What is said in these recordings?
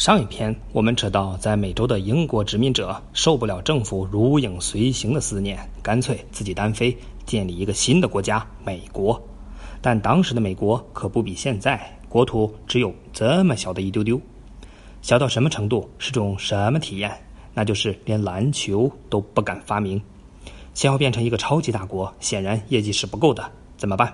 上一篇我们扯到，在美洲的英国殖民者受不了政府如影随形的思念，干脆自己单飞，建立一个新的国家——美国。但当时的美国可不比现在，国土只有这么小的一丢丢，小到什么程度？是种什么体验？那就是连篮球都不敢发明。想要变成一个超级大国，显然业绩是不够的。怎么办？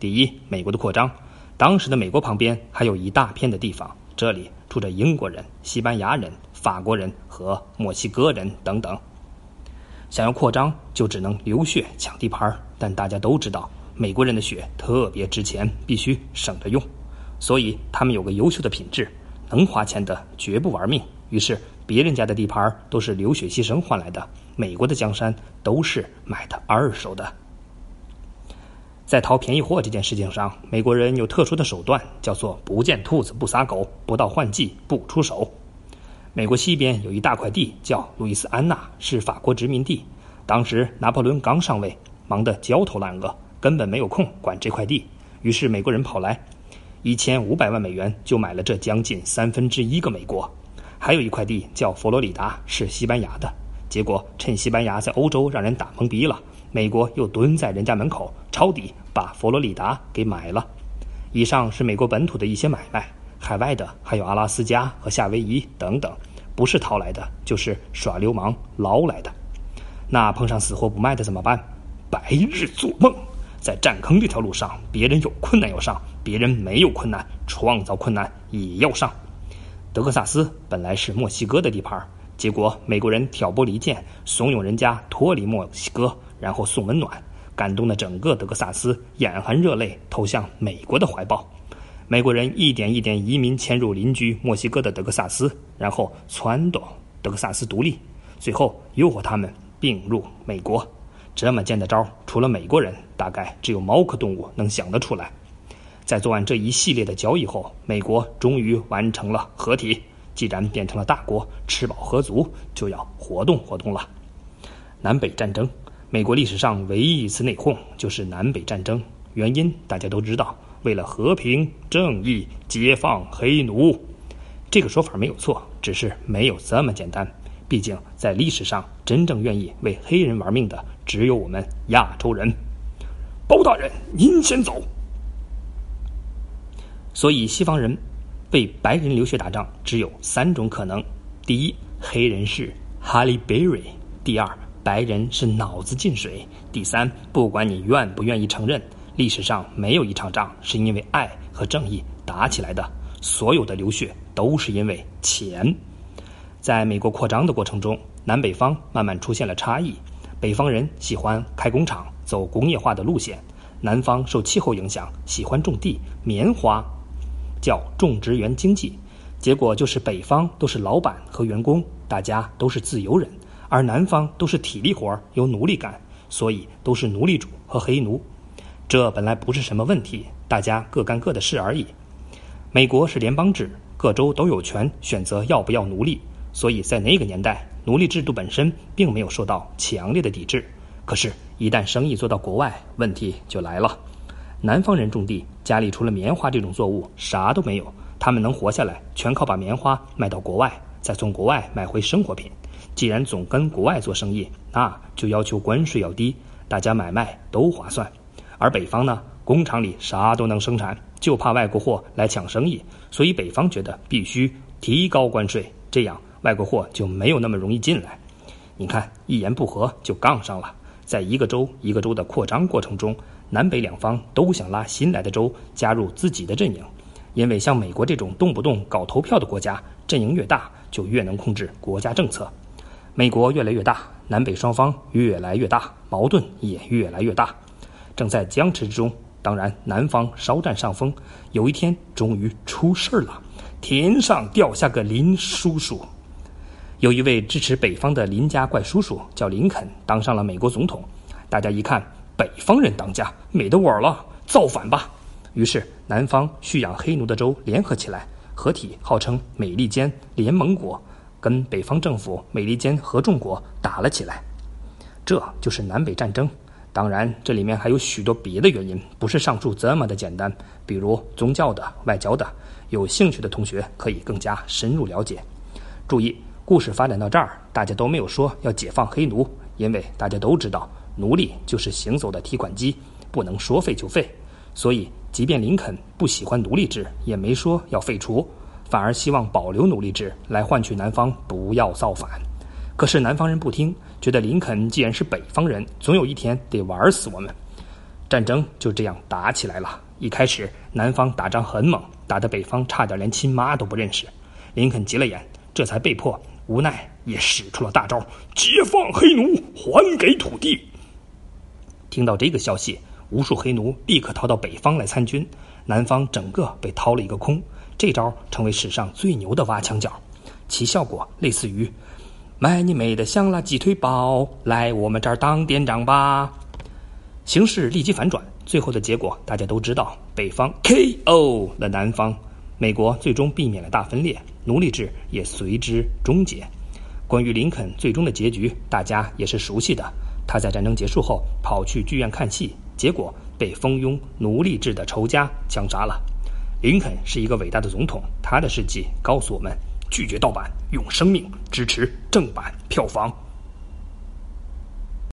第一，美国的扩张。当时的美国旁边还有一大片的地方，这里住着英国人、西班牙人、法国人和墨西哥人等等。想要扩张，就只能流血抢地盘但大家都知道，美国人的血特别值钱，必须省着用。所以他们有个优秀的品质：能花钱的绝不玩命。于是。别人家的地盘都是流血牺牲换来的，美国的江山都是买的二手的。在淘便宜货这件事情上，美国人有特殊的手段，叫做“不见兔子不撒狗，不到换季不出手”。美国西边有一大块地叫路易斯安那，是法国殖民地。当时拿破仑刚上位，忙得焦头烂额，根本没有空管这块地。于是美国人跑来，一千五百万美元就买了这将近三分之一个美国。还有一块地叫佛罗里达，是西班牙的。结果趁西班牙在欧洲让人打懵逼了，美国又蹲在人家门口抄底，把佛罗里达给买了。以上是美国本土的一些买卖，海外的还有阿拉斯加和夏威夷等等，不是淘来的，就是耍流氓捞来的。那碰上死活不卖的怎么办？白日做梦！在占坑这条路上，别人有困难要上，别人没有困难，创造困难也要上。德克萨斯本来是墨西哥的地盘，结果美国人挑拨离间，怂恿人家脱离墨西哥，然后送温暖，感动了整个德克萨斯，眼含热泪投向美国的怀抱。美国人一点一点移民迁入邻居墨西哥的德克萨斯，然后撺掇德克萨斯独立，最后诱惑他们并入美国。这么贱的招，除了美国人，大概只有猫科动物能想得出来。在做完这一系列的交易后，美国终于完成了合体。既然变成了大国，吃饱喝足，就要活动活动了。南北战争，美国历史上唯一一次内讧就是南北战争。原因大家都知道，为了和平、正义、解放黑奴。这个说法没有错，只是没有这么简单。毕竟在历史上，真正愿意为黑人玩命的只有我们亚洲人。包大人，您先走。所以，西方人为白人流血打仗只有三种可能：第一，黑人是哈利·贝瑞第二，白人是脑子进水；第三，不管你愿不愿意承认，历史上没有一场仗是因为爱和正义打起来的，所有的流血都是因为钱。在美国扩张的过程中，南北方慢慢出现了差异，北方人喜欢开工厂，走工业化的路线；南方受气候影响，喜欢种地，棉花。叫种植园经济，结果就是北方都是老板和员工，大家都是自由人，而南方都是体力活儿有奴隶感，所以都是奴隶主和黑奴。这本来不是什么问题，大家各干各的事而已。美国是联邦制，各州都有权选择要不要奴隶，所以在那个年代，奴隶制度本身并没有受到强烈的抵制。可是，一旦生意做到国外，问题就来了。南方人种地，家里除了棉花这种作物，啥都没有。他们能活下来，全靠把棉花卖到国外，再从国外买回生活品。既然总跟国外做生意，那就要求关税要低，大家买卖都划算。而北方呢，工厂里啥都能生产，就怕外国货来抢生意，所以北方觉得必须提高关税，这样外国货就没有那么容易进来。你看，一言不合就杠上了。在一个州一个州的扩张过程中。南北两方都想拉新来的州加入自己的阵营，因为像美国这种动不动搞投票的国家，阵营越大就越能控制国家政策。美国越来越大，南北双方越来越大，矛盾也越来越大，正在僵持之中。当然，南方稍占上风。有一天，终于出事儿了，天上掉下个林叔叔。有一位支持北方的林家怪叔叔叫林肯，当上了美国总统。大家一看。北方人当家，没得我了，造反吧！于是南方蓄养黑奴的州联合起来，合体号称美利坚联盟国，跟北方政府美利坚合众国打了起来。这就是南北战争。当然，这里面还有许多别的原因，不是上述这么的简单，比如宗教的、外交的。有兴趣的同学可以更加深入了解。注意，故事发展到这儿，大家都没有说要解放黑奴，因为大家都知道，奴隶就是行走的提款机，不能说废就废。所以，即便林肯不喜欢奴隶制，也没说要废除，反而希望保留奴隶制来换取南方不要造反。可是南方人不听，觉得林肯既然是北方人，总有一天得玩死我们。战争就这样打起来了。一开始，南方打仗很猛，打得北方差点连亲妈都不认识。林肯急了眼，这才被迫无奈也使出了大招：解放黑奴，还给土地。听到这个消息，无数黑奴立刻逃到北方来参军，南方整个被掏了一个空。这招成为史上最牛的挖墙脚，其效果类似于：卖你美的香辣鸡腿堡，来我们这儿当店长吧。形势立即反转。最后的结果大家都知道，北方 K.O. 了南方，美国最终避免了大分裂，奴隶制也随之终结。关于林肯最终的结局，大家也是熟悉的。他在战争结束后跑去剧院看戏，结果被蜂拥奴隶制的仇家枪杀了。林肯是一个伟大的总统，他的事迹告诉我们：拒绝盗版，用生命支持正版票房。